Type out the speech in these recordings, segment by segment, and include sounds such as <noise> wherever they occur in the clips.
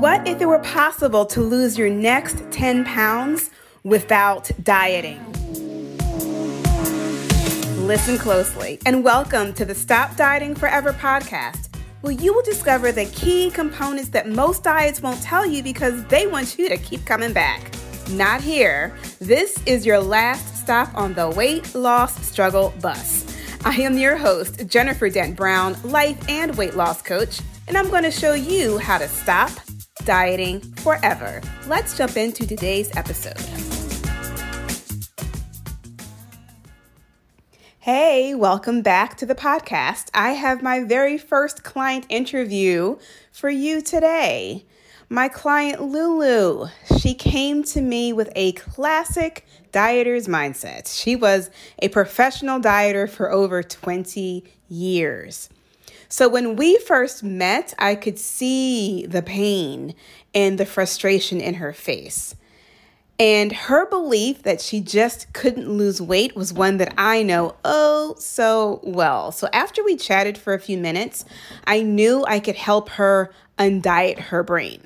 What if it were possible to lose your next 10 pounds without dieting? Listen closely and welcome to the Stop Dieting Forever podcast, where you will discover the key components that most diets won't tell you because they want you to keep coming back. Not here. This is your last stop on the weight loss struggle bus. I am your host, Jennifer Dent Brown, life and weight loss coach, and I'm going to show you how to stop dieting forever. Let's jump into today's episode. Hey, welcome back to the podcast. I have my very first client interview for you today. My client Lulu, she came to me with a classic dieter's mindset. She was a professional dieter for over 20 years. So when we first met, I could see the pain and the frustration in her face. And her belief that she just couldn't lose weight was one that I know oh so well. So after we chatted for a few minutes, I knew I could help her undiet her brain.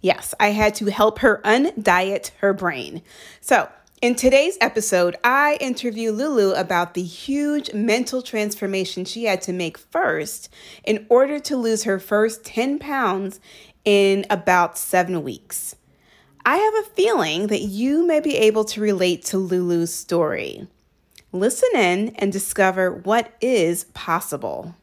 Yes, I had to help her undiet her brain. So in today's episode, I interview Lulu about the huge mental transformation she had to make first in order to lose her first 10 pounds in about seven weeks. I have a feeling that you may be able to relate to Lulu's story. Listen in and discover what is possible.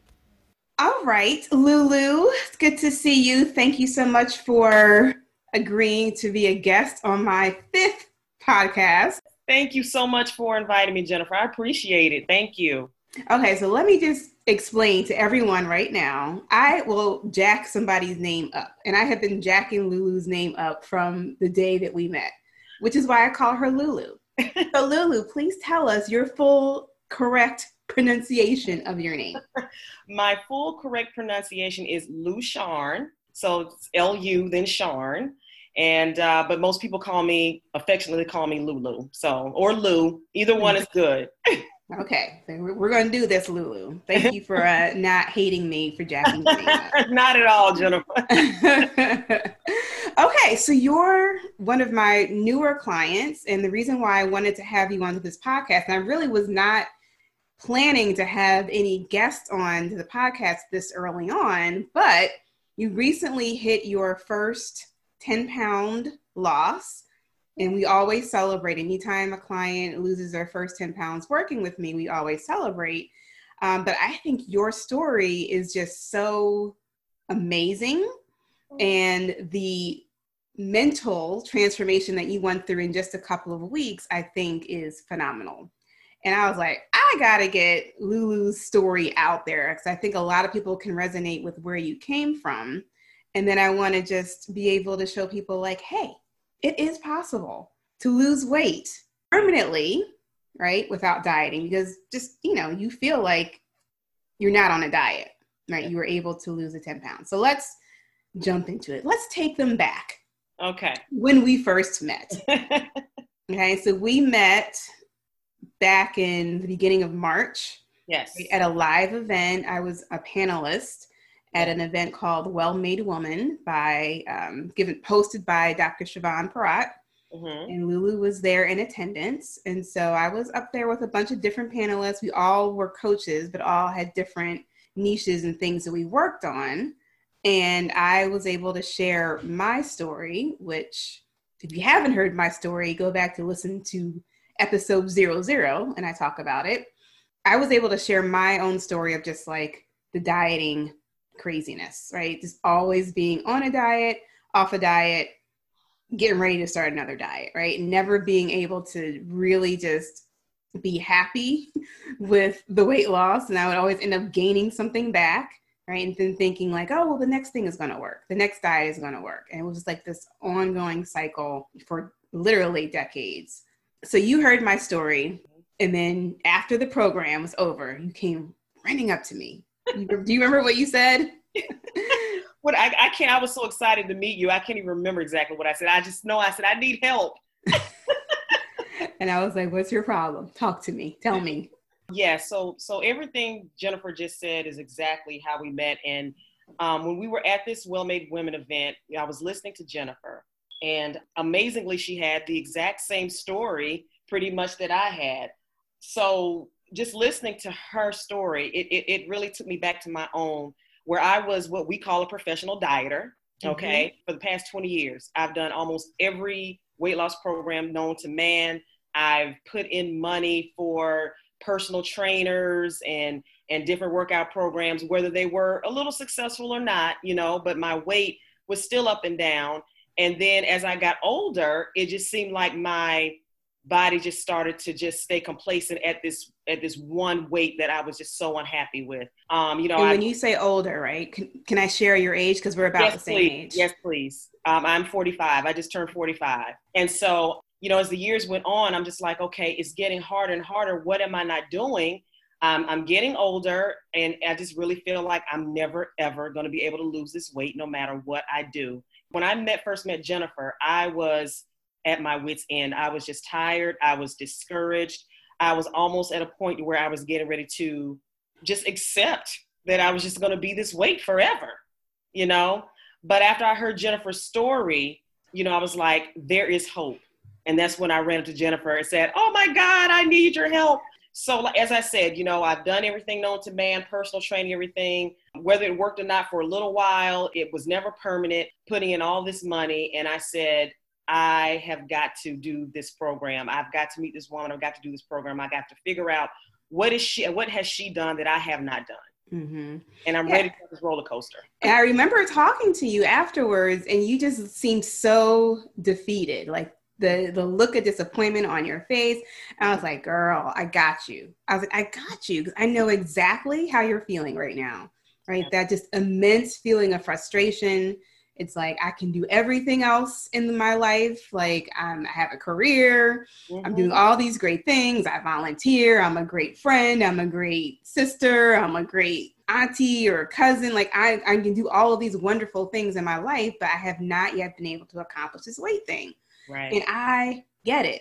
All right, Lulu, it's good to see you. Thank you so much for agreeing to be a guest on my fifth podcast. Thank you so much for inviting me, Jennifer. I appreciate it. Thank you. Okay, so let me just explain to everyone right now. I will jack somebody's name up, and I have been jacking Lulu's name up from the day that we met, which is why I call her Lulu. <laughs> so, Lulu, please tell us your full correct pronunciation of your name. My full correct pronunciation is Lou Sharn. So it's L U, then Sharn and uh, but most people call me affectionately call me Lulu. So or Lou, either one is good. okay, so we're, we're going to do this, Lulu. Thank you for uh, <laughs> not hating me for jacking me. <laughs> not at all, Jennifer. <laughs> okay, so you're one of my newer clients, and the reason why I wanted to have you onto this podcast, and I really was not planning to have any guests on the podcast this early on, but you recently hit your first 10 pound loss. And we always celebrate. Anytime a client loses their first 10 pounds working with me, we always celebrate. Um, but I think your story is just so amazing. And the mental transformation that you went through in just a couple of weeks, I think is phenomenal. And I was like, I gotta get Lulu's story out there because I think a lot of people can resonate with where you came from. And then I want to just be able to show people, like, hey, it is possible to lose weight permanently, right, without dieting, because just, you know, you feel like you're not on a diet, right? You were able to lose the 10 pounds. So let's jump into it. Let's take them back. Okay. When we first met. <laughs> okay. So we met back in the beginning of March. Yes. At a live event. I was a panelist at an event called Well Made Woman by um, given posted by Dr. Siobhan Parat. Mm-hmm. And Lulu was there in attendance. And so I was up there with a bunch of different panelists. We all were coaches, but all had different niches and things that we worked on. And I was able to share my story, which, if you haven't heard my story, go back to listen to episode zero zero, and I talk about it. I was able to share my own story of just like the dieting craziness, right? Just always being on a diet, off a diet, getting ready to start another diet, right? Never being able to really just be happy <laughs> with the weight loss. And I would always end up gaining something back, right? And then thinking, like, oh, well, the next thing is going to work. The next diet is going to work. And it was just like this ongoing cycle for literally decades. So you heard my story. And then after the program was over, you came running up to me do you remember what you said? <laughs> what I, I can't. I was so excited to meet you. I can't even remember exactly what I said. I just know I said I need help. <laughs> and I was like, "What's your problem? Talk to me. Tell me." Yeah. So so everything Jennifer just said is exactly how we met, and Um, when we were at this Well Made Women event, I was listening to Jennifer, and amazingly, she had the exact same story pretty much that I had. So just listening to her story, it, it, it really took me back to my own, where I was what we call a professional dieter. Okay. Mm-hmm. For the past 20 years, I've done almost every weight loss program known to man. I've put in money for personal trainers and and different workout programs whether they were a little successful or not you know but my weight was still up and down and then as i got older it just seemed like my body just started to just stay complacent at this at this one weight that I was just so unhappy with. Um, you know, and when you say older, right? Can, can I share your age because we're about yes, the same please. age? Yes, please. Um, I'm 45. I just turned 45, and so you know, as the years went on, I'm just like, okay, it's getting harder and harder. What am I not doing? Um, I'm getting older, and I just really feel like I'm never ever going to be able to lose this weight, no matter what I do. When I met first met Jennifer, I was at my wits end. I was just tired. I was discouraged. I was almost at a point where I was getting ready to just accept that I was just going to be this weight forever, you know? But after I heard Jennifer's story, you know, I was like, there is hope. And that's when I ran to Jennifer and said, Oh my God, I need your help. So, as I said, you know, I've done everything known to man, personal training, everything. Whether it worked or not for a little while, it was never permanent, putting in all this money. And I said, I have got to do this program. I've got to meet this woman. I've got to do this program. I got to figure out what is she, what has she done that I have not done. Mm-hmm. And I'm yeah. ready for this roller coaster. And I remember talking to you afterwards, and you just seemed so defeated. Like the the look of disappointment on your face. And I was like, "Girl, I got you." I was like, "I got you," because I know exactly how you're feeling right now. Right, yeah. that just immense feeling of frustration, it's like I can do everything else in my life. Like um, I have a career, mm-hmm. I'm doing all these great things. I volunteer. I'm a great friend. I'm a great sister. I'm a great auntie or cousin. Like I, I can do all of these wonderful things in my life, but I have not yet been able to accomplish this weight thing. Right. And I get it.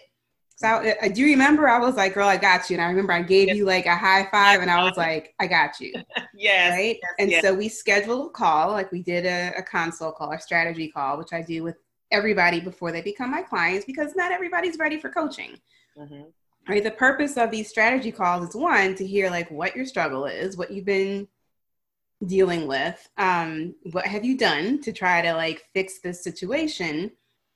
So I, I, do remember I was like, girl, I got you. And I remember I gave yes. you like a high five and I was like, I got you. <laughs> yes. Right. Yes, and yes. so we scheduled a call, like we did a, a consult call, a strategy call, which I do with everybody before they become my clients because not everybody's ready for coaching. Mm-hmm. Right. The purpose of these strategy calls is one, to hear like what your struggle is, what you've been dealing with, um, what have you done to try to like fix this situation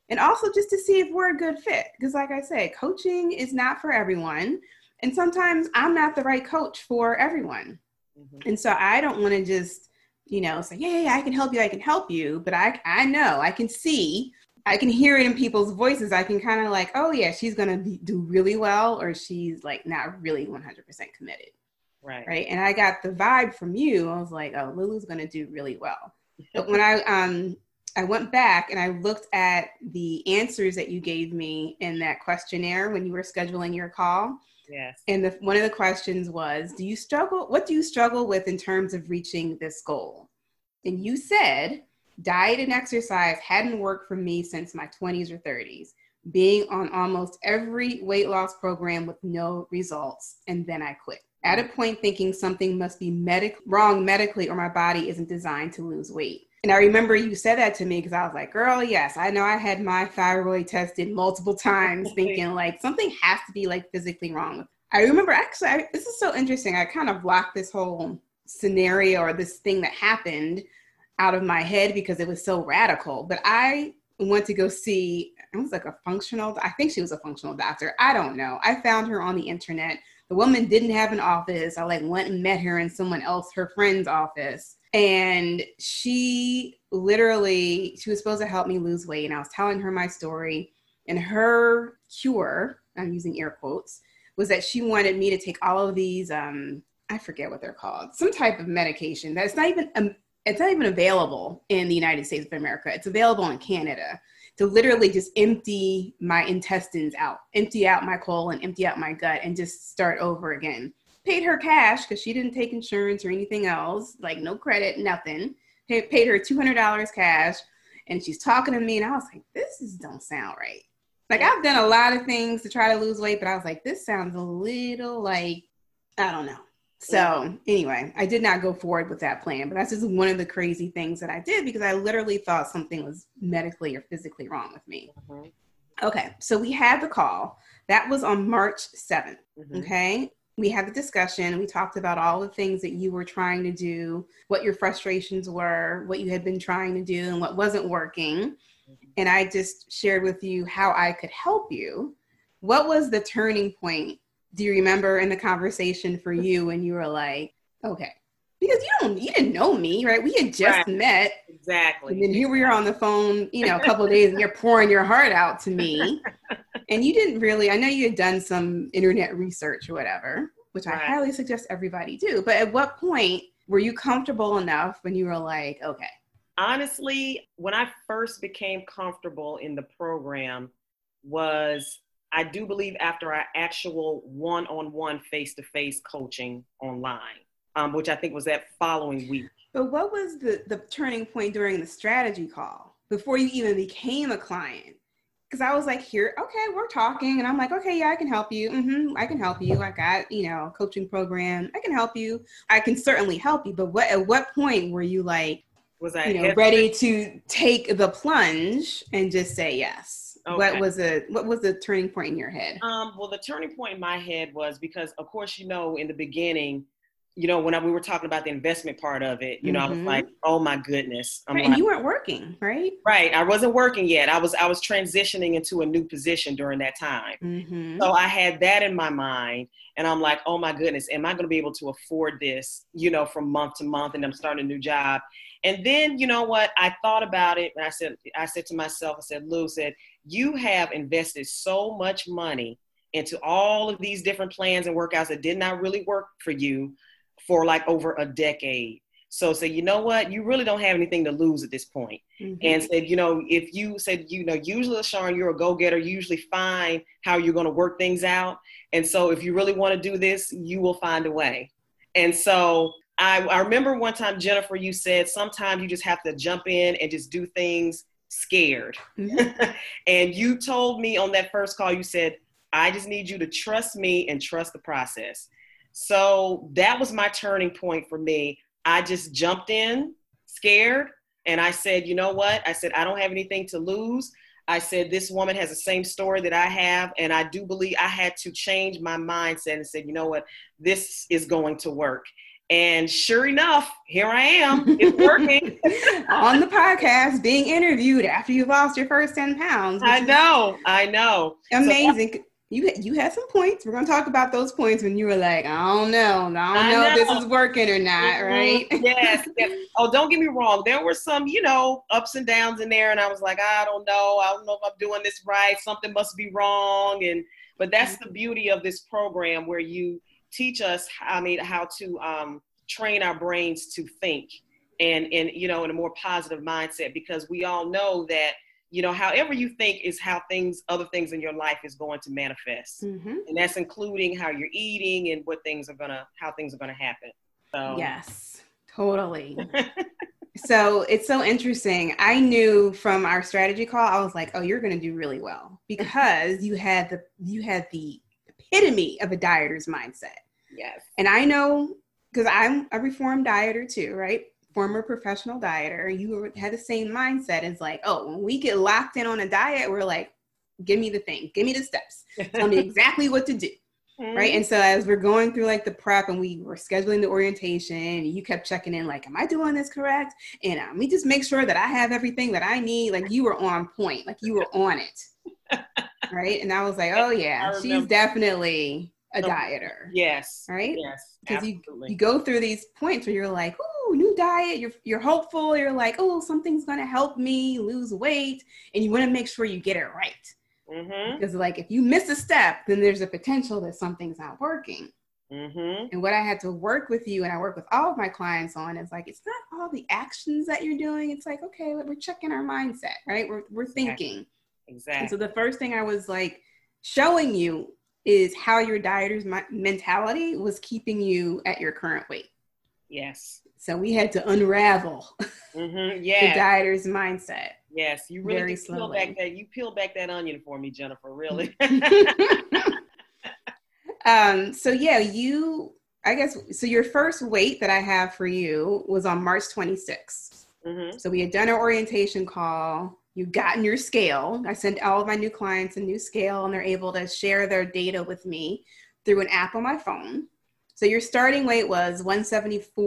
and also just to see if we're a good fit. Because, like I said, coaching is not for everyone. And sometimes I'm not the right coach for everyone. Mm-hmm. And so I don't want to just, you know, say, yeah, yeah, I can help you, I can help you. But I, I know, I can see, I can hear it in people's voices. I can kind of like, oh, yeah, she's going to do really well, or she's like not really 100% committed. Right. Right. And I got the vibe from you. I was like, oh, Lulu's going to do really well. But when I um I went back and I looked at the answers that you gave me in that questionnaire when you were scheduling your call. Yes. And the, one of the questions was, do you struggle? What do you struggle with in terms of reaching this goal? And you said, diet and exercise hadn't worked for me since my 20s or 30s, being on almost every weight loss program with no results. And then I quit. At a point, thinking something must be medic- wrong medically or my body isn't designed to lose weight. And I remember you said that to me because I was like, girl, yes, I know I had my thyroid tested multiple times <laughs> thinking like something has to be like physically wrong. I remember actually, I, this is so interesting. I kind of blocked this whole scenario or this thing that happened out of my head because it was so radical. But I went to go see, it was like a functional, I think she was a functional doctor. I don't know. I found her on the internet. The woman didn't have an office. I like went and met her in someone else, her friend's office. And she literally she was supposed to help me lose weight and i was telling her my story. And her cure i'm using air quotes was that she wanted me to take all of these um i forget what they're called some type of medication that's not even um, it's not even available in the united states of america. It's available in canada to literally just empty my intestines out empty out my colon empty out my gut and just start over again paid her cash because she didn't take insurance or anything else, like no credit, nothing. Paid, her $200 cash. And she's talking to me, and I was like, this is, don't sound right. Like, I've done a lot of things to try to lose weight, but I was like, this sounds a little like, I don't know, So anyway, I did not go forward with that plan, but that's just one of the crazy things that I did because I literally thought something was medically or physically wrong with me. Mm-hmm. Okay, so we had the call. That was on March 7th. Mm-hmm. Okay, we had the discussion. We talked about all the things that you were trying to do, what your frustrations were, what you had been trying to do, and what wasn't working. Mm-hmm. And I just shared with you how I could help you. What was the turning point? Do you remember in the conversation for you when you were like, okay, because you don't, you didn't know me, right? We had just right. met. Exactly. And then here we are on the phone, you know, a couple days, and you're <laughs> pouring your heart out to me. <laughs> and you didn't really, I know you had done some internet research or whatever, which right. I highly suggest everybody do. But at what point were you comfortable enough when you were like, okay? Honestly, when I first became comfortable in the program was I do believe after our actual one-on-one face-to-face coaching online, um, which I think was that following week. But what was the, the turning point during the strategy call before you even became a client? because I was like, here, okay, we're talking, and I'm like, okay, yeah, I can help you. Mm-hmm, I can help you. I got, you know, coaching program. I can help you. I can certainly help you. But what at what point were you like, was I you know, ready to take the plunge and just say yes? Okay. What was a what was the turning point in your head? Um, well, the turning point in my head was because, of course, you know, in the beginning, you know, when I, we were talking about the investment part of it, you know, mm-hmm. I was mm-hmm. like, oh my goodness. I'm right, like, and you weren't working, right? Right. I wasn't working yet. I was I was transitioning into a new position during that time. Mm-hmm. So I had that in my mind. And I'm like, oh my goodness, am I going to be able to afford this, you know, from month to month? And I'm starting a new job. And then, you know what? I thought about it and I said, I said to myself, I said, Lou said, you have invested so much money into all of these different plans and workouts that did not really work for you for like over a decade. So say, you know what, you really don't have anything to lose at this point. Mm-hmm. And said, you know, if you said, you know, usually Sharon, you're a go-getter, you usually find how you're going to work things out. And so if you really want to do this, you will find a way. And so I, I remember one time, Jennifer, you said sometimes you just have to jump in and just do things scared. Mm-hmm. <laughs> and you told me on that first call, you said, I just need you to trust me and trust the process. So that was my turning point for me. I just jumped in scared and I said, you know what? I said, I don't have anything to lose. I said, this woman has the same story that I have. And I do believe I had to change my mindset and said, you know what? This is going to work. And sure enough, here I am. It's working. <laughs> On the podcast, being interviewed after you've lost your first 10 pounds. I know. I know. Amazing. So you you had some points. We're gonna talk about those points when you were like, I don't know, I don't I know, know, if this is working or not, mm-hmm. right? yes, yes. Oh, don't get me wrong. There were some, you know, ups and downs in there, and I was like, I don't know, I don't know if I'm doing this right. Something must be wrong, and but that's the beauty of this program where you teach us, I mean, how to um, train our brains to think and and you know in a more positive mindset because we all know that you know however you think is how things other things in your life is going to manifest. Mm-hmm. and that's including how you're eating and what things are gonna how things are gonna happen. So. Yes totally. <laughs> So it's so interesting. I knew from our strategy call i was like oh you're gonna do really well. <laughs> Because you had the you had the epitome of a dieter's mindset yes and i know because i'm a reformed dieter too right former professional dieter, you had the same mindset as like, oh, when we get locked in on a diet, we're like, give me the thing, give me the steps, tell me <laughs> exactly what to do. Mm-hmm. Right. And so as we're going through like the prep and we were scheduling the orientation, you kept checking in, like, am I doing this correct? And um, me just make sure that I have everything that I need. Like you were on point, like you were on it. Right. And I was like, <laughs> oh yeah, she's definitely a dieter. Yes. Right? Yes. Because you, you go through these points where you're like, oh, new diet, you're you're hopeful, you're like, oh, something's gonna help me lose weight, and you want to make sure you get it right. Mm-hmm. Because like if you miss a step, then there's a potential that something's not working. Mm-hmm. And what I had to work with you, and I work with all of my clients on, is like it's not all the actions that you're doing. It's like okay, we're checking our mindset, right? We're we're thinking. Exactly. And so the first thing I was like showing you is how your dieter's mentality was keeping you at your current weight. Yes. So we had to unravel mm-hmm. yeah. <laughs> the dieter's mindset. Yes, you really peel back that you peel back that onion for me, Jennifer. Really. <laughs> <laughs> um. So yeah, you I guess so. Your first weight that I have for you was on March 26th. Mm-hmm. So we had done our orientation call. You gotten your scale. I send all of my new clients a new scale, and they're able to share their data with me through an app on my phone. So your starting weight was 174.6.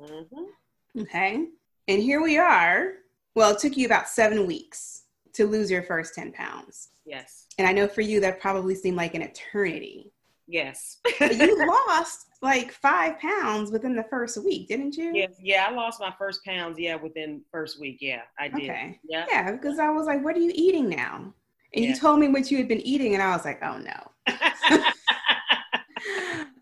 Mm-hmm. Okay. And here we are. Well, it took you about seven weeks to lose your first 10 pounds. Yes. And I know for you, that probably seemed like an eternity. Yes. You <laughs> lost like five pounds within the first week, didn't you? yes. Yeah. I lost my first pounds. Yeah, within first week. Yeah, I did. Okay. Yeah. Yeah, because I was like, what are you eating now? And Yeah. you told me what you had been eating, and I was like, oh no. <laughs>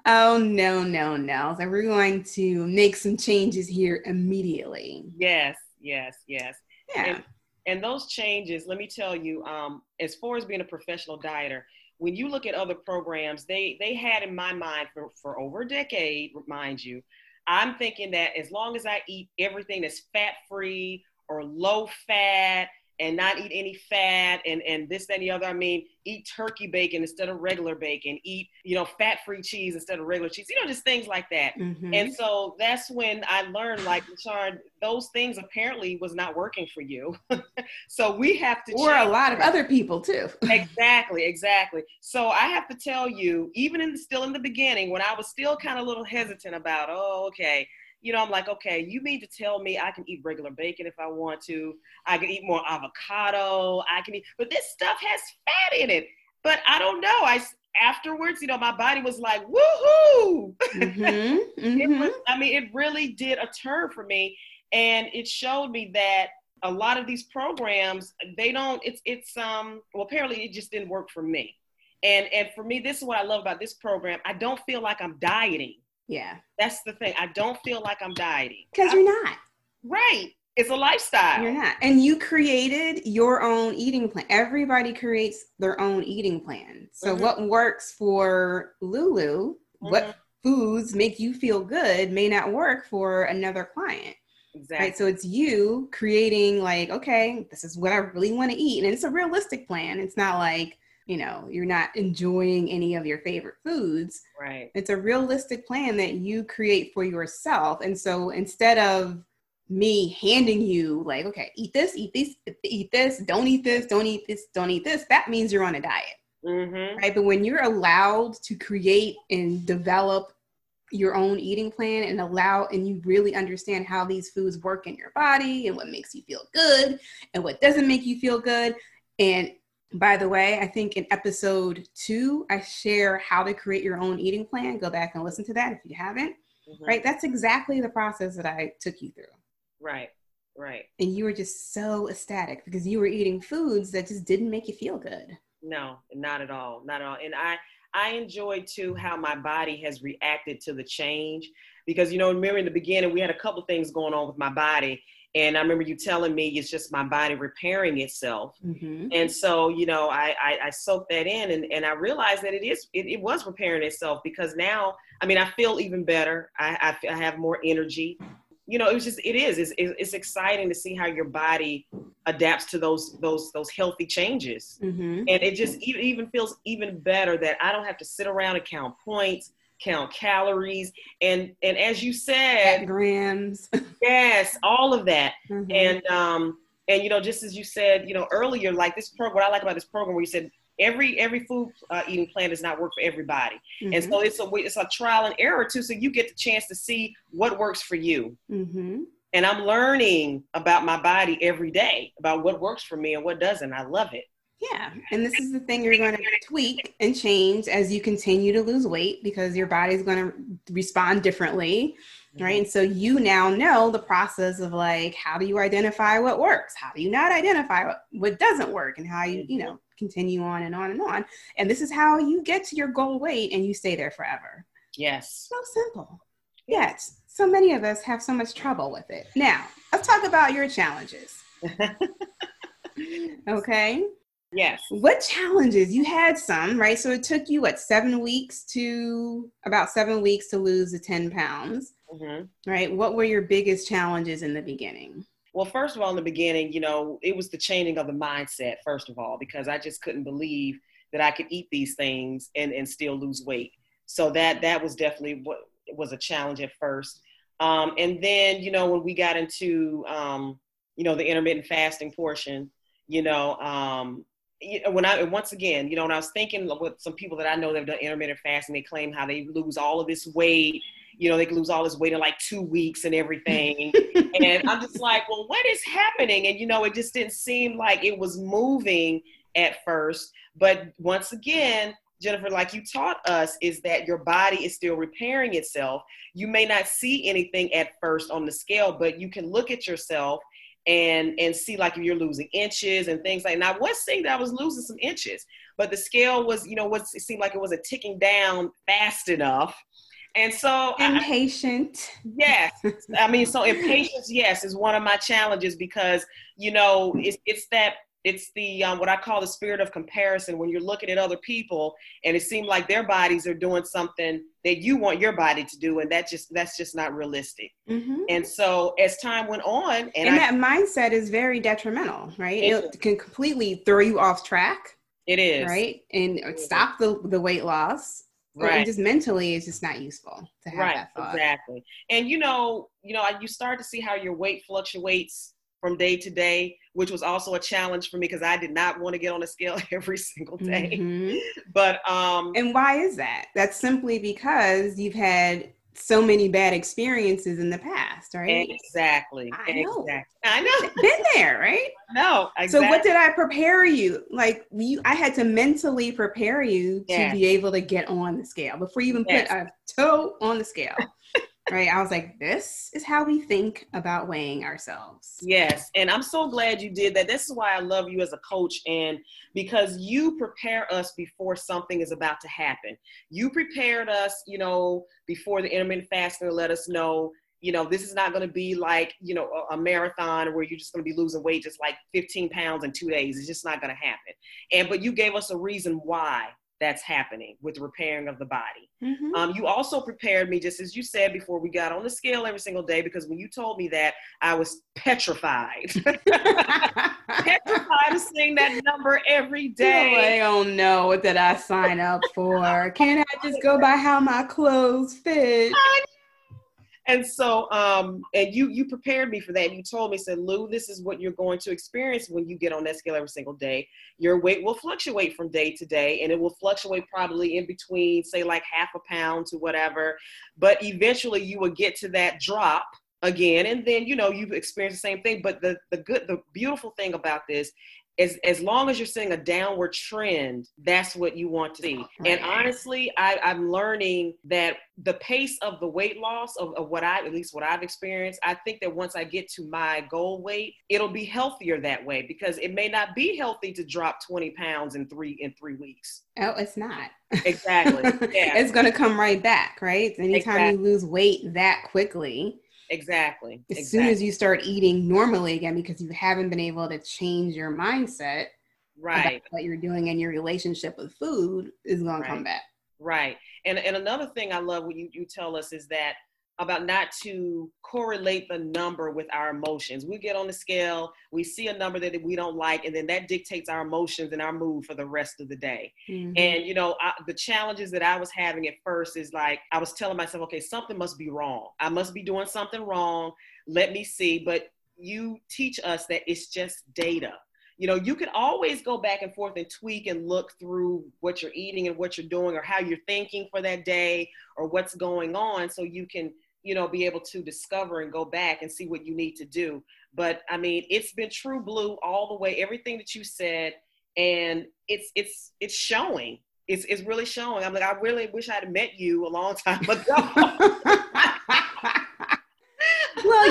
Oh no, no, no. So we're going to make some changes here immediately. yes. Yes. Yes. Yeah. And, and those changes, let me tell you, um, as far as being a professional dieter, when you look at other programs, they they had in my mind for, for over a decade, mind you, I'm thinking that as long as I eat everything that's fat free or low fat and not eat any fat and, and this, that, and the other, I mean, eat turkey bacon instead of regular bacon, eat, you know, fat free cheese instead of regular cheese, you know, just things like that. Mhm. And so that's when I learned, like, Sharon, those things apparently was not working for you. <laughs> so we have to or a lot of other people too. <laughs> exactly, exactly. So I have to tell you, even in still in the beginning, when I was still kind of a little hesitant about, oh, okay, you know, I'm like, okay, you mean to tell me I can eat regular bacon if I want to? I can eat more avocado. I can eat, but this stuff has fat in it. But I don't know. I afterwards, you know, my body was like, woohoo! Mhm, <laughs> it mhm. was, I mean, it really did a turn for me, and it showed me that a lot of these programs they don't. It's it's um well apparently it just didn't work for me, and and for me this is what I love about this program. I don't feel like I'm dieting. Yeah, That's the thing. I don't feel like I'm dieting. because you're not. right. It's a lifestyle. You're not. And you created your own eating plan. Everybody creates their own eating plan. So Mhm. what works for Lulu, what Mhm. foods make you feel good may not work for another client. Exactly. Right. So it's you creating like, okay, this is what I really want to eat. And it's a realistic plan. It's not like, you know, you're not enjoying any of your favorite foods. right. It's a realistic plan that you create for yourself. And so instead of me handing you like, okay, eat this, eat this, eat this, don't eat this, don't eat this, don't eat this, that means you're on a diet. Mm-hmm. Right. But when you're allowed to create and develop your own eating plan and allow and you really understand how these foods work in your body and what makes you feel good and what doesn't make you feel good. And by the way, I think in episode two, I share how to create your own eating plan. Go back and listen to that if you haven't. Mhm. Right. That's exactly the process that I took you through. Right. Right. And you were just so ecstatic because you were eating foods that just didn't make you feel good. No, not at all. Not at all. And I I enjoy too how my body has reacted to the change because you know, remember in the beginning we had a couple things going on with my body. And I remember you telling me it's just my body repairing itself. Mm-hmm. And so, you know, I, I, I soaked that in and, and I realized that it is, it, it was repairing itself because now, I mean, I feel even better. I, I, I have more energy. You know, it was just, it is, it's, it's exciting to see how your body adapts to those, those, those healthy changes. Mm-hmm. And it just even feels even better that I don't have to sit around and count points, count calories. And, and as you said, grams. <laughs> yes, all of that Mhm. and um and you know just as you said you know earlier like this program what i like about this program where you said every every food uh, eating plan does not work for everybody and Mhm. so it's a it's a trial and error too so you get the chance to see what works for you mm-hmm. and i'm learning about my body every day about what works for me and what doesn't i love it Yeah. And this is the thing you're going to tweak and change as you continue to lose weight because your body's going to respond differently. Right. Mm-hmm. And so you now know the process of like, how do you identify what works? How do you not identify what, what doesn't work and how you, you mm-hmm. know, continue on and on and on. And this is how you get to your goal weight and you stay there forever. yes So simple. Yet, so many of us have so much trouble with it. Now, let's talk about your challenges. <laughs> Okay. Yes What challenges? You had some, right? So it took you what seven weeks to about seven weeks to lose the 10 pounds, hmm right? What were your biggest challenges in the beginning? Well, first of all, in the beginning, you know, it was the changing of the mindset, first of all, because I just couldn't believe that I could eat these things and, and still lose weight. So that that was definitely what was a challenge at first. Um, and then you know when we got into um, you know the intermittent fasting portion, you know um, when I once again, you know, when I was thinking with some people that I know that have done intermittent fasting, they claim how they lose all of this weight. You know, they can lose all this weight in like two weeks and everything. <laughs> and I'm just like, well, what is happening? And you know, it just didn't seem like it was moving at first. But once again, Jennifer, like you taught us, is that your body is still repairing itself. You may not see anything at first on the scale, but you can look at yourself and and see like if you're losing inches and things like. Now, I was seeing that I was losing some inches, but the scale was, you know, what it seemed like it wasn't ticking down fast enough. And so impatient. I, yes. I mean, so <laughs> impatience, yes, is one of my challenges because, you know, it's it's that it's the um, what I call the spirit of comparison when you're looking at other people and it seems like their bodies are doing something that you want your body to do and that just that's just not realistic. Mm-hmm. And so as time went on and, and I, that mindset is very detrimental, right? It, it can completely throw you off track. It is. Right? And stop the the weight loss. Right. And just mentally it's just not useful to have right, that thought. Exactly. And you know, you know, you start to see how your weight fluctuates from day to day, which was also a challenge for me because I did not want to get on a scale <laughs> every single day. Mm-hmm. But um And why is that? That's simply because you've had so many bad experiences in the past, right? Exactly. I know. Exactly. I know. Been there, right? <laughs> No. Exactly. So what did I prepare you? Like you I had to mentally prepare you yes. to be able to get on the scale before you even yes. put a toe on the scale <laughs> right? I was like, this is how we think about weighing ourselves. Yes. And I'm so glad you did that. This is why I love you as a coach. And because you prepare us before something is about to happen. You prepared us, you know, before the intermittent fasting to let us know. You know, this is not going to be like, you know, a, a marathon where you're just going to be losing weight just like 15 pounds in two days. It's just not going to happen. And, but you gave us a reason why that's happening with the repairing of the body. Mm-hmm. Um, you also prepared me, just as you said before we got on the scale every single day, because when you told me that, I was petrified. <laughs> petrified of seeing that number every day. I don't know what did I sign up for. Can't I just go by how my clothes fit? And so um and you you prepared me for that. And you told me said lou this is what you're going to experience when you get on that scale every single day. Your weight will fluctuate from day to day and it will fluctuate probably in between say like half a pound to whatever. But eventually you will get to that drop again and then you know you've experienced the same thing. But the the good the beautiful thing about this as as long as you're seeing a downward trend, that's what you want to see. And honestly, I, I'm learning that the pace of the weight loss of, of what I at least what I've experienced, I think that once I get to my goal weight, it'll be healthier that way because it may not be healthy to drop 20 pounds in three in three weeks. Oh, it's not. Exactly. <laughs> Yeah. it's gonna come right back, right? Anytime exactly. you lose weight that quickly, Exactly. As exactly. soon as you start eating normally again, because you haven't been able to change your mindset, right? what you're doing and your relationship with food is going right. to come back. Right. And and another thing I love when you you tell us is that about not to correlate the number with our emotions. We get on the scale, we see a number that we don't like, and then that dictates our emotions and our mood for the rest of the day. Mm-hmm. And, you know, I, the challenges that I was having at first is like, I was telling myself, okay, something must be wrong. I must be doing something wrong. Let me see. But you teach us that it's just data you know you can always go back and forth and tweak and look through what you're eating and what you're doing or how you're thinking for that day or what's going on so you can you know, be able to discover and go back and see what you need to do. But I mean, it's been true blue all the way, everything that you said, and it's it's it's showing. It's it's really showing. I'm like, I really wish I'd met you a long time <laughs> ago. <laughs>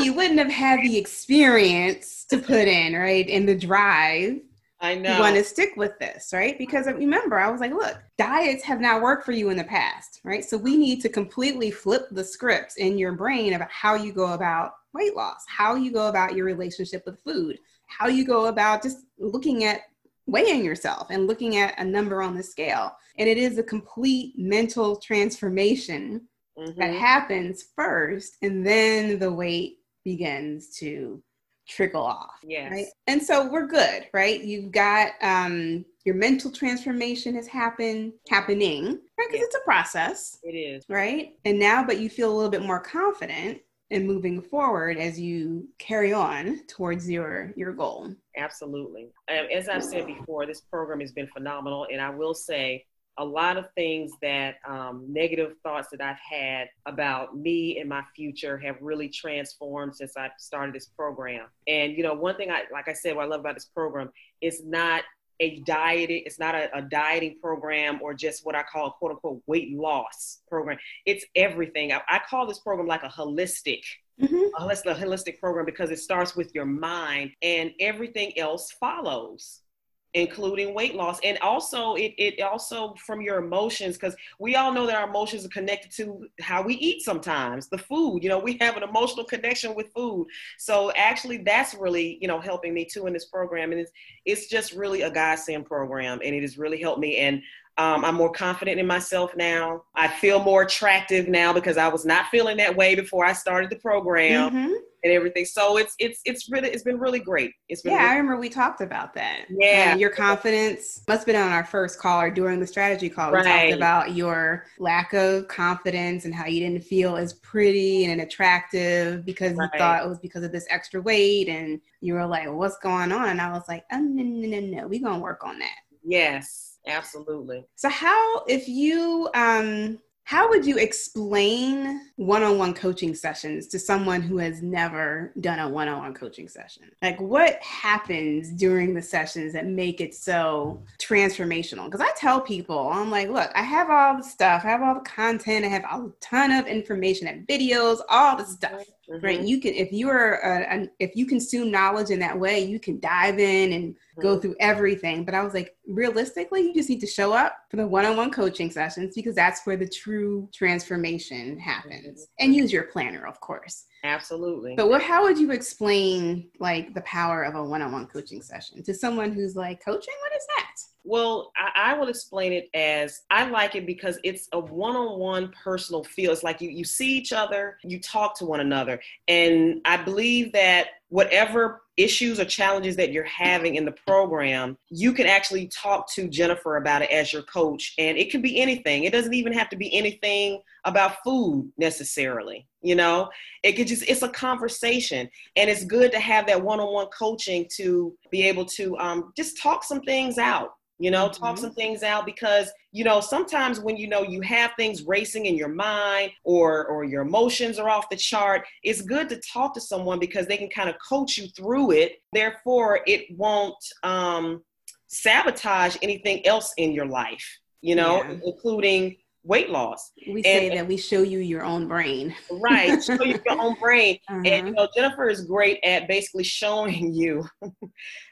you wouldn't have had the experience to put in, right? And the drive I know. You want to stick with this, right? Because remember, I was like, look, diets have not worked for you in the past, right? So we need to completely flip the scripts in your brain about how you go about weight loss, how you go about your relationship with food, how you go about just looking at weighing yourself and looking at a number on the scale. And it is a complete mental transformation mm-hmm. that happens first, and then the weight begins to trickle off. Yes. Right. And so we're good, right? You've got um your mental transformation has happened happening, right? Because Yeah. it's a process, It is. right? And now but you feel a little bit more confident in moving forward as you carry on towards your your goal. Absolutely. Um, as I've said before, this program has been phenomenal. And I will say, a lot of things that um, negative thoughts that I've had about me and my future have really transformed since I started this program. And, you know, one thing I, like I said, what I love about this program is not a dieting, it's not a, a dieting program or just what I call a quote unquote weight loss program. It's everything. I, I call this program like a holistic Mhm. a a holistic program because it starts with your mind and everything else follows including weight loss and also it, it also from your emotions because we all know that our emotions are connected to how we eat sometimes the food you know we have an emotional connection with food so actually that's really you know helping me too in this program and it's it's just really a godsend program and it has really helped me and um, I'm more confident in myself now. I feel more attractive now because I was not feeling that way before I started the program Mhm. And everything. So it's it's it's really it's been really great. It's been Yeah, I remember we talked about that. Yeah. Um, your confidence must have been on our first call or during the strategy call. Right. We talked about your lack of confidence and how you didn't feel as pretty and attractive because Right. you thought it was because of this extra weight. And you were like, what's going on? And I was like, oh, no, no, no, no. We're going to work on that. yes, absolutely. So how if you um how would you explain one-on-one coaching sessions to someone who has never done a one-on-one coaching session? Like what happens during the sessions that make it so transformational? Because I tell people, I'm like, look, I have all the stuff, I have all the content, I have a ton of information and videos, all the stuff Mhm. right you can if you are a, an, if you consume knowledge in that way you can dive in and go Mhm. through everything. But i was like realistically you just need to show up for the one-on-one coaching sessions because that's where the true transformation happens. And use your planner of course. Absolutely. but what how would you explain like the power of a one-on-one coaching session? To someone who's like coaching? What is that Well, I, I will explain it as I like it because it's a one-on-one personal feel. It's like you, you see each other, you talk to one another. And I believe that whatever issues or challenges that you're having in the program, you can actually talk to Jennifer about it as your coach. And it can be anything. It doesn't even have to be anything about food necessarily. You know, it could just, it's a conversation. And it's good to have that one-on-one coaching to be able to um, just talk some things out you know talk Mhm. some things out because you know sometimes when you know you have things racing in your mind or or your emotions are off the chart it's good to talk to someone because they can kind of coach you through it therefore it won't um sabotage anything else in your life you know Yeah. including weight loss. We say that we show you your own brain. Right show you your own brain. <laughs> And Uh-huh. you know jennifer is great at basically showing <laughs> you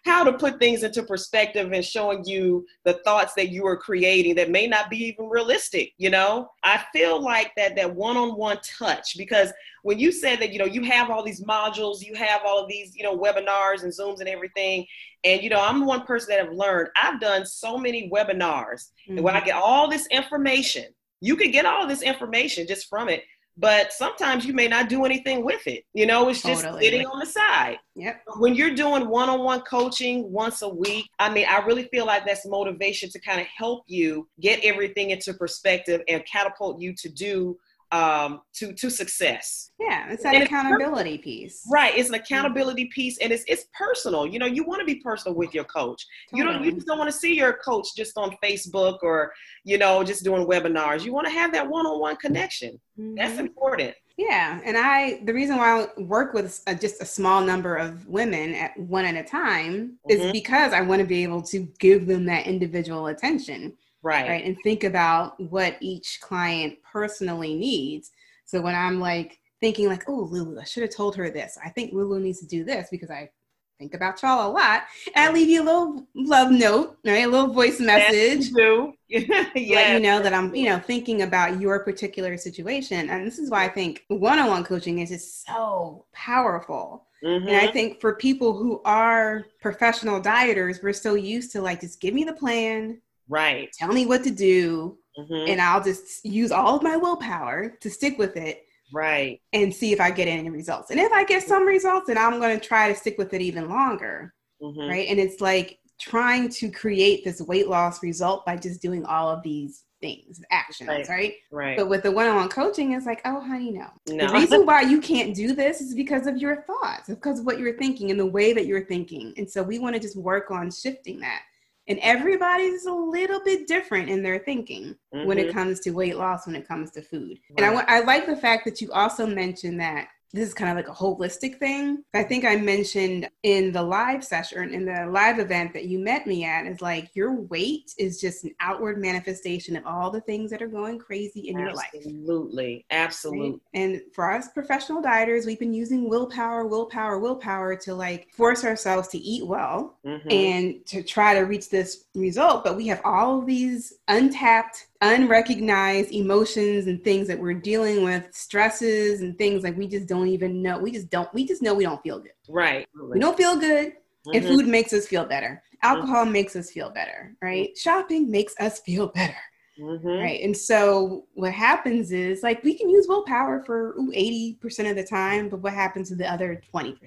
how to put things into perspective and showing you the thoughts that you are creating that may not be even realistic you know? I feel like that that one-on-one touch because when you said that you know you have all these modules you have all of these you know webinars and zooms and everything and you know i'm the one person that have learned i've done so many webinars and where I mm-hmm. get all this information. You can get all this information just from it, but sometimes you may not do anything with it. You know, it's just Totally. sitting on the side. yep When you're doing one on one coaching once a week, I mean, I really feel like that's motivation to kind of help you get everything into perspective and catapult you to do um, to to success. Yeah, it's that And it's accountability piece. Right, it's an accountability piece, and it's it's personal. You know, you want to be personal with your coach. You don't you just don't want to see your coach just on Facebook or you know just doing webinars. You want to have that one-on-one connection. That's Mhm. important. Yeah, and I the reason why I work with a, just a small number of women at one at a time is Mhm. because I want to be able to give them that individual attention, Right. right? And think about what each client personally needs. So when I'm like thinking like, "Oh, Lulu, I should have told her this. I think Lulu needs to do this because I think about y'all a lot." And I leave you a little love note, right? A little voice message. Do. <laughs> let you know that I'm, you know, thinking about your particular situation. And this is why I think one-on-one coaching is just so powerful. And I Mhm. think for people who are professional dieters, we're so used to like, just give me the plan, Right. tell me what to do, Mhm. and I'll just use all of my willpower to stick with it. Right. And see if I get any results. And if I get some results, then I'm going to try to stick with it even longer. Mm-hmm. Right. And it's like trying to create this weight loss result by just doing all of these things, actions, right? Right. right. But with the one-on-one coaching, it's like, oh, honey, no. no. The reason <laughs> why you can't do this is because of your thoughts, because of what you're thinking and the way that you're thinking. And so we want to just work on shifting that and everybody's a little bit different in their thinking mm-hmm. when it mm-hmm. comes to weight loss when it comes to food right. and I, I like the fact that you also mentioned that this is kind of like a holistic thing. I think I mentioned in the live session, in the live event that you met me at, is like your weight is just an outward manifestation of all the things that are going crazy in absolutely. your life. Absolutely. Absolutely. Right? And for us professional dieters, we've been using willpower, willpower, willpower to like force ourselves to eat well mm-hmm. and to try to reach this result. But we have all of these untapped unrecognized emotions and things that we're dealing with, stresses and things like we just don't even know. We just don't, we just know we don't feel good. Right. We don't feel good. Mm-hmm. And food makes us feel better. Alcohol mm-hmm. makes us feel better, right? Shopping makes us feel better. Mm-hmm. Right. And so what happens is like we can use willpower for ooh, 80% of the time, but what happens to the other 20%?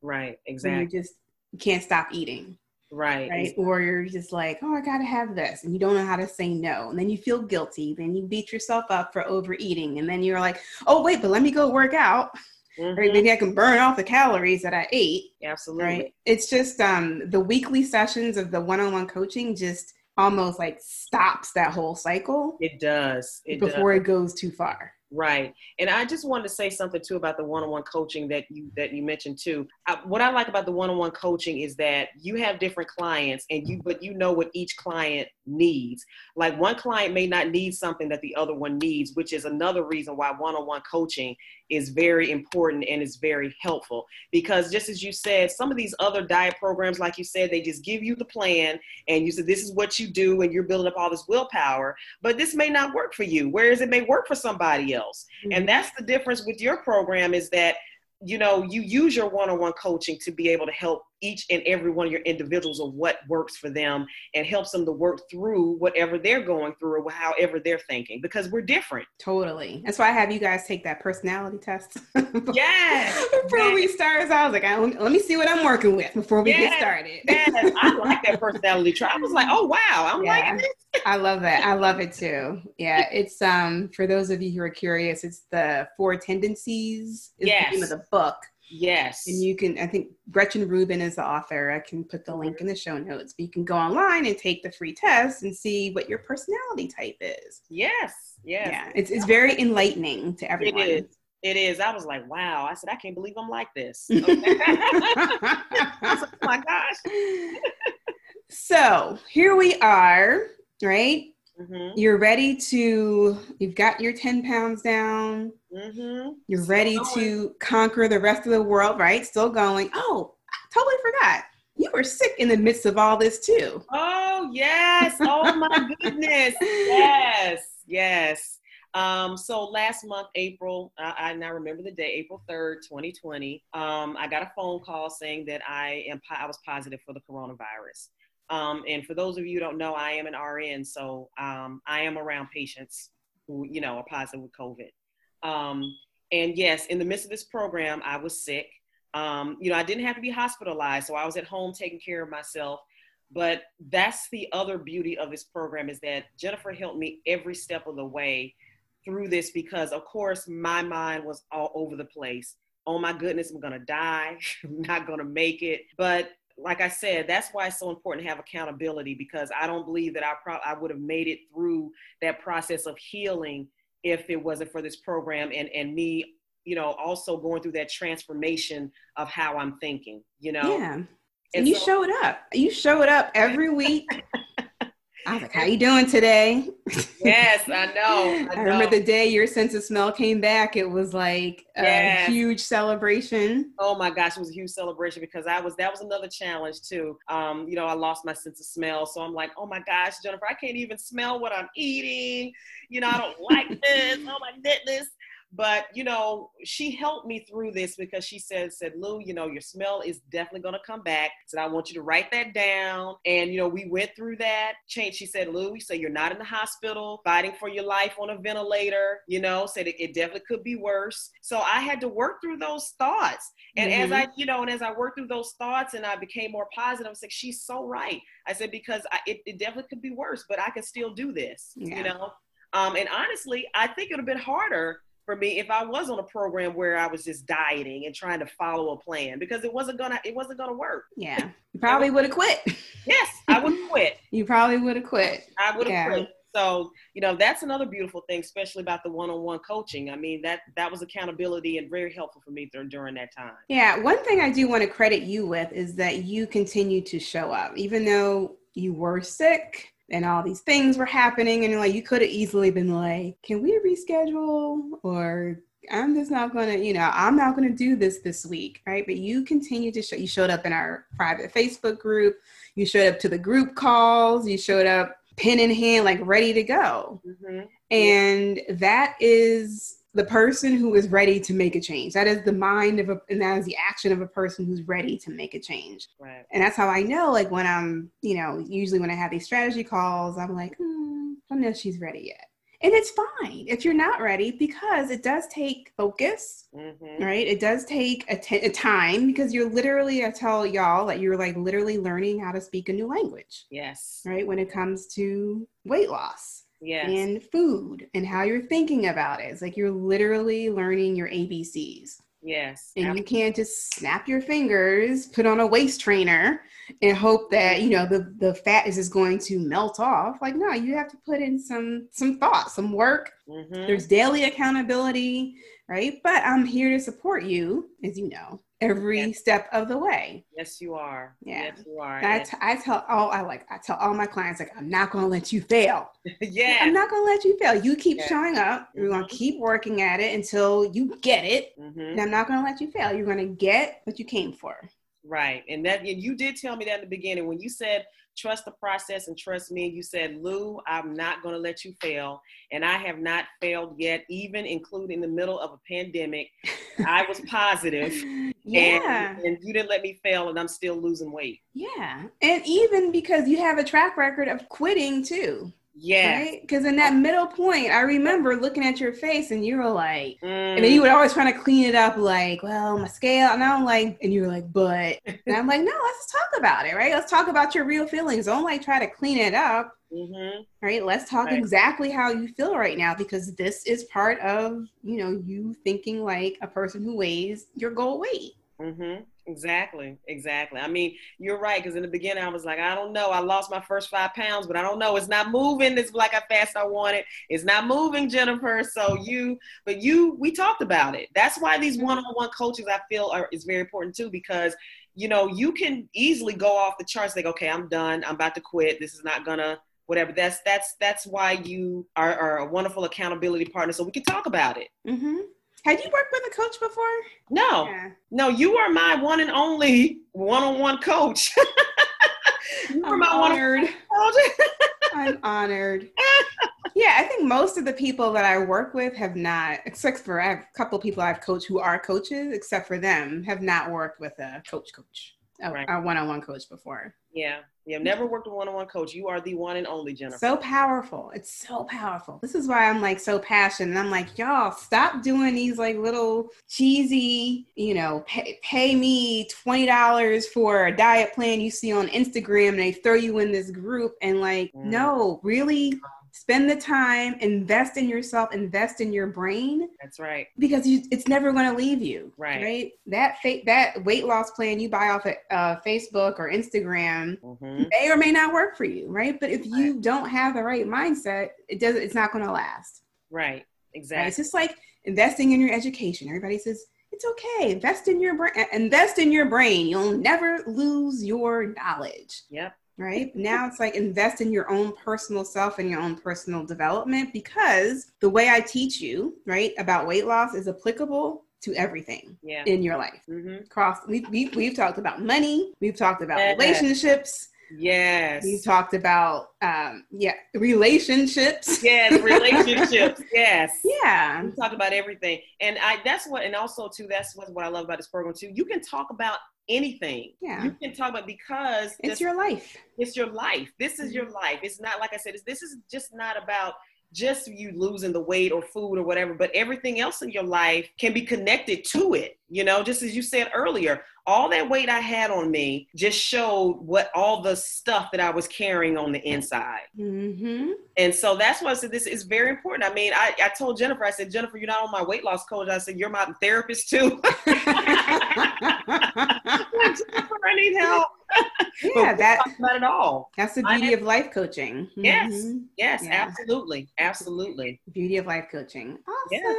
Right. Exactly. you just can't stop eating. Right. Right. Or you're just like, oh, I got to have this. And you don't know how to say no. And then you feel guilty. Then you beat yourself up for overeating. And then you're like, oh, wait, but let me go work out. Mm-hmm. Right. Maybe I can burn off the calories that I ate. Absolutely. Right. It's just um, the weekly sessions of the one on one coaching just almost like stops that whole cycle. It does. It before does. it goes too far. Right. And I just wanted to say something too about the one-on-one coaching that you that you mentioned too. I, what I like about the one-on-one coaching is that you have different clients and you but you know what each client needs. Like one client may not need something that the other one needs, which is another reason why one-on-one coaching is very important and is very helpful because just as you said some of these other diet programs like you said they just give you the plan and you said this is what you do and you're building up all this willpower but this may not work for you whereas it may work for somebody else mm-hmm. and that's the difference with your program is that you know you use your one-on-one coaching to be able to help each and every one of your individuals of what works for them and helps them to work through whatever they're going through or however they're thinking because we're different. Totally. That's why I have you guys take that personality test. yes. <laughs> before yes. we start, I was like, let me see what I'm working with before we yes. get started. yes. I like that personality trait. I was like, oh wow, I'm yeah. liking this. I love that. I love it too. Yeah. It's um for those of you who are curious, it's the four tendencies is yes. the name of the book Yes. And you can, I think Gretchen Rubin is the author. I can put the link mm-hmm. in the show notes, but you can go online and take the free test and see what your personality type is. Yes. Yes. Yeah. It's, it's very enlightening to everyone. It is. It is. I was like, wow. I said, I can't believe I'm like this. <laughs> Okay. <laughs> oh my gosh. <laughs> so here we are, right? Mm-hmm. You're ready to, you've got your 10 pounds down. Mm-hmm. You're Still ready going. to conquer the rest of the world, right? Still going. Oh, I totally forgot. You were sick in the midst of all this too. Oh, yes. Oh, my <laughs> goodness. Yes. Yes. Um, so last month, April, uh, I now remember the day, April 3rd, 2020, um, I got a phone call saying that I am, I was positive for the coronavirus. Um, and for those of you who don't know, I am an RN, so um, I am around patients who, you know, are positive with COVID. Um, and yes, in the midst of this program, I was sick. Um, you know, I didn't have to be hospitalized, so I was at home taking care of myself. But that's the other beauty of this program is that Jennifer helped me every step of the way through this because, of course, my mind was all over the place. Oh my goodness, I'm gonna die. <laughs> I'm not gonna make it. But like I said, that's why it's so important to have accountability because I don't believe that I pro- I would have made it through that process of healing if it wasn't for this program and and me, you know, also going through that transformation of how I'm thinking, you know. Yeah. And, and you so- showed up. You showed up every week. <laughs> I was like, "How you doing today?" Yes, I know. <laughs> I, I remember the day your sense of smell came back. It was like a yes. huge celebration. Oh my gosh, it was a huge celebration because I was that was another challenge too. Um, you know, I lost my sense of smell, so I'm like, "Oh my gosh, Jennifer, I can't even smell what I'm eating." You know, I don't like this. Oh my goodness. But you know, she helped me through this because she said, said, Lou, you know, your smell is definitely gonna come back. Said, I want you to write that down. And you know, we went through that change. She said, Lou, so you're not in the hospital fighting for your life on a ventilator, you know, said it, it definitely could be worse. So I had to work through those thoughts. And mm-hmm. as I, you know, and as I worked through those thoughts and I became more positive, I was like, she's so right. I said, because I, it, it definitely could be worse, but I can still do this, yeah. you know? Um, and honestly, I think it would have been harder for me if I was on a program where I was just dieting and trying to follow a plan because it wasn't gonna it wasn't gonna work. Yeah, <laughs> you probably would have quit. Yes, I would have quit. <laughs> you probably would have quit. I would have yeah. quit. So you know that's another beautiful thing, especially about the one-on-one coaching. I mean that that was accountability and very helpful for me th- during that time. Yeah, one thing I do want to credit you with is that you continue to show up, even though you were sick and all these things were happening and like you could have easily been like can we reschedule? Or i'm just not gonna you know i'm not gonna do this this week right? But you continue to show you showed up in our private facebook group you showed up to the group calls you showed up pen in hand like ready to go. Mm-hmm. and that is the person who is ready to make a change. That is the mind of a, and that is the action of a person who's ready to make a change. Right. And that's how I know, like when I'm, you know, usually when I have these strategy calls, I'm like, hmm, I don't know if she's ready yet. And it's fine if you're not ready because it does take focus, mm-hmm. right? It does take a, t- a time because you're literally, I tell y'all that you're like literally learning how to speak a new language. Yes. Right. When it comes to weight loss yes. and food and how you're thinking about it. It's like you're literally learning your ABCs. Yes. And absolutely. you can't just snap your fingers, put on a waist trainer, and hope that you know the the fat is just going to melt off. Like no, you have to put in some some thought, some work. Mm-hmm. There's daily accountability, right? But I'm here to support you, as you know every yes. step of the way. Yes, you are. Yeah. Yes, you are. I, t- I tell all I like I tell all my clients like I'm not going to let you fail. <laughs> yeah. I'm not going to let you fail. You keep yeah. showing up. Mm-hmm. You're going to keep working at it until you get it. Mm-hmm. And I'm not going to let you fail. You're going to get what you came for. Right. And that and you did tell me that in the beginning when you said trust the process and trust me. You said, Lou, I'm not going to let you fail. And I have not failed yet, even including in the middle of a pandemic. <laughs> I was positive. yeah. And, and, you didn't let me fail, and I'm still losing weight. Yeah. And even because you have a track record of quitting too. Yeah. Right? Because in that middle point, I remember looking at your face and you were like, mm. and then you would always trying to clean it up, like, well, my scale. And I'm like, and you were like, but. And I'm like, no, let's talk about it, right? Let's talk about your real feelings. Don't like try to clean it up. Mm-hmm. Right. Let's talk right. exactly how you feel right now because this is part of, you know, you thinking like a person who weighs your goal weight. Mm-hmm. Exactly, exactly. I mean, you're right. Because in the beginning, I was like, I don't know. I lost my first five pounds, but I don't know. It's not moving. It's like how fast I want it. It's not moving, Jennifer. So you, but you, we talked about it. That's why these one-on-one coaches I feel are is very important too. Because you know, you can easily go off the charts. Like, okay, I'm done. I'm about to quit. This is not gonna whatever. That's that's that's why you are, are a wonderful accountability partner. So we can talk about it. Mm-hmm. Had you worked with a coach before? No, yeah. no. You are my one and only one-on-one coach. <laughs> you are my honored. one <laughs> I'm honored. Yeah, I think most of the people that I work with have not, except for I have a couple people I've coached who are coaches, except for them, have not worked with a coach coach, a, right. a one-on-one coach before. Yeah. Have never worked with one on one coach. You are the one and only Jennifer. So powerful. It's so powerful. This is why I'm like so passionate. I'm like, y'all, stop doing these like little cheesy, you know, pay, pay me $20 for a diet plan you see on Instagram and they throw you in this group. And like, mm. no, really spend the time invest in yourself invest in your brain. That's right. Because you, it's never going to leave you right. right? That fa- that weight loss plan you buy off of uh, facebook or instagram mm-hmm. may or may not work for you right? But if you right. don't have the right mindset it doesn't it's not going to last. Right. Exactly. Right? it's just like investing in your education. Everybody says it's okay. Invest in your brain invest in your brain. You'll never lose your knowledge. Yep right? Now it's like invest in your own personal self and your own personal development because the way I teach you, right, about weight loss is applicable to everything yeah. in your life. Mm-hmm. Cross, we, we, we've talked about money, we've talked about relationships, Yes. You talked about um yeah, relationships. Yes, relationships. <laughs> yes. Yeah. We talked about everything. And I that's what and also too, that's what, what I love about this program too. You can talk about anything. Yeah. You can talk about because it's this- your life. it's your life. This is Mhm. your life. It's not like I said, it's, this is just not about just you losing the weight or food or whatever, but everything else in your life can be connected to it. You know, just as you said earlier, all that weight I had on me just showed what all the stuff that I was carrying on the inside. Mm-hmm. And so that's why I said this is very important. I mean, I, I told Jennifer, I said, Jennifer, you're not on my weight loss coach. I said, you're my therapist too. <laughs> <laughs> Jennifer, I need help. Yeah, that about it all. that's the beauty of life coaching. Yes. Mhm. Yes, Yeah. absolutely. Absolutely. Beauty of life coaching. Awesome. Yeah.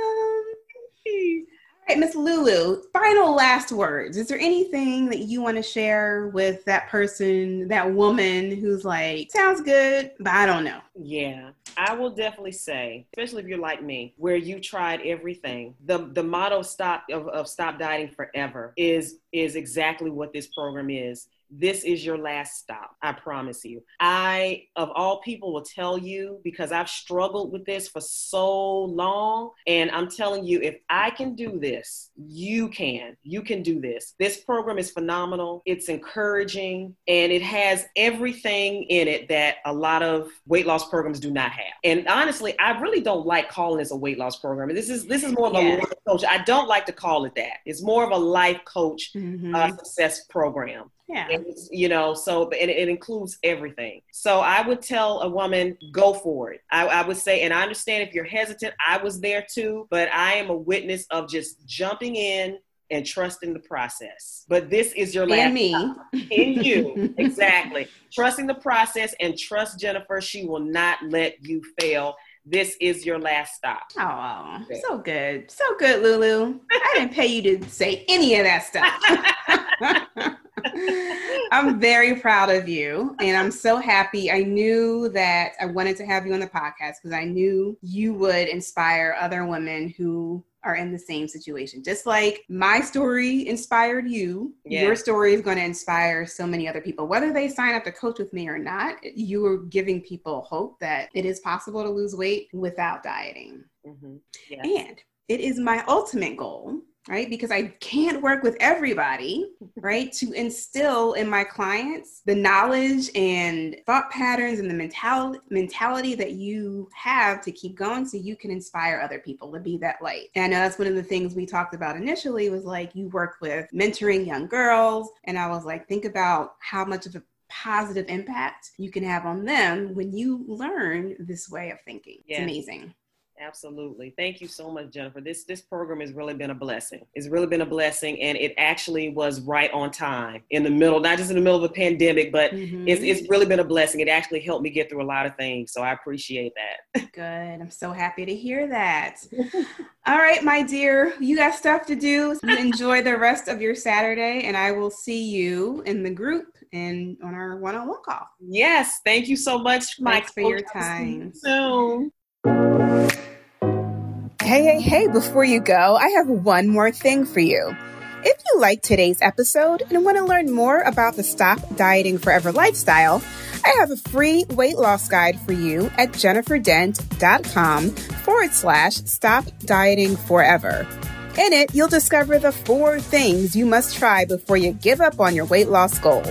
All right, Miss Lulu, final last words. Is there anything that you want to share with that person, that woman who's like, sounds good, but I don't know? Yeah, I will definitely say, especially if you're like me, where you tried everything. The the motto stop of, of stop dieting forever is is exactly what this program is. This is your last stop. I promise you. I, of all people, will tell you because I've struggled with this for so long. And I'm telling you, if I can do this, you can. You can do this. This program is phenomenal. It's encouraging and it has everything in it that a lot of weight loss programs do not have. And honestly, I really don't like calling this a weight loss program. This is this is more of a Yeah. life coach. I don't like to call it that. It's more of a life coach Mhm. uh, success program. Yeah. You know, so and it, includes everything. So I would tell a woman, go for it. I, I would say, and I understand if you're hesitant, I was there too, but I am a witness of just jumping in and trusting the process. But this is your last And me. in you. <laughs> exactly. Trusting the process and trust Jennifer. She will not let you fail. This is your last stop. Oh, so good. So good, Lulu. I didn't pay you to say any of that stuff. <laughs> I'm very proud of you and I'm so happy. I knew that I wanted to have you on the podcast because I knew you would inspire other women who are in the same situation. Just like my story inspired you, Yeah. your story is going to inspire so many other people. Whether they sign up to coach with me or not, you are giving people hope that it is possible to lose weight without dieting. Mhm. Yeah. And it is my ultimate goal, right? Because I can't work with everybody, right? To instill in my clients the knowledge and thought patterns and the mentality mentality that you have to keep going so you can inspire other people to be that light. And I know that's one of the things we talked about initially was like you work with mentoring young girls. And I was like, think about how much of a positive impact you can have on them when you learn this way of thinking. Yes. It's amazing. Absolutely. Thank you so much, Jennifer. This this program has really been a blessing. It's really been a blessing, and it actually was right on time in the middle, not just in the middle of a pandemic, but Mhm. it's it's really been a blessing. It actually helped me get through a lot of things, so I appreciate that. <laughs> Good. I'm so happy to hear that. All right, my dear, you got stuff to do. Enjoy the rest of your Saturday, and I will see you in the group and on our one on one call. Yes, thank you so much, Mike. Thanks for your time. Soon. Hey, hey, hey, before you go, I have one more thing for you. If you like today's episode and want to learn more about the Stop Dieting Forever lifestyle, I have a free weight loss guide for you at jenniferdent.com forward slash stop dieting forever. In it, you'll discover the four things you must try before you give up on your weight loss goal.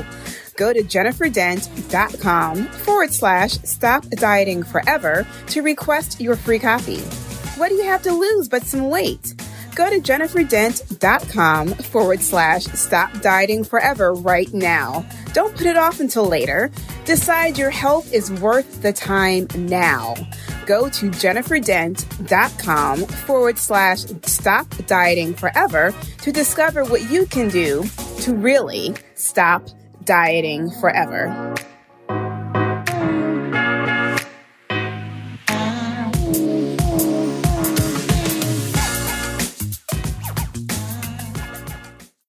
Go to jenniferdent.com forward slash stop dieting forever to request your free copy. What do you have to lose but some weight? Go to jenniferdent.com forward slash stop dieting forever right now. Don't put it off until later. Decide your health is worth the time now. Go to jenniferdent.com forward slash stop dieting forever to discover what you can do to really stop dieting forever.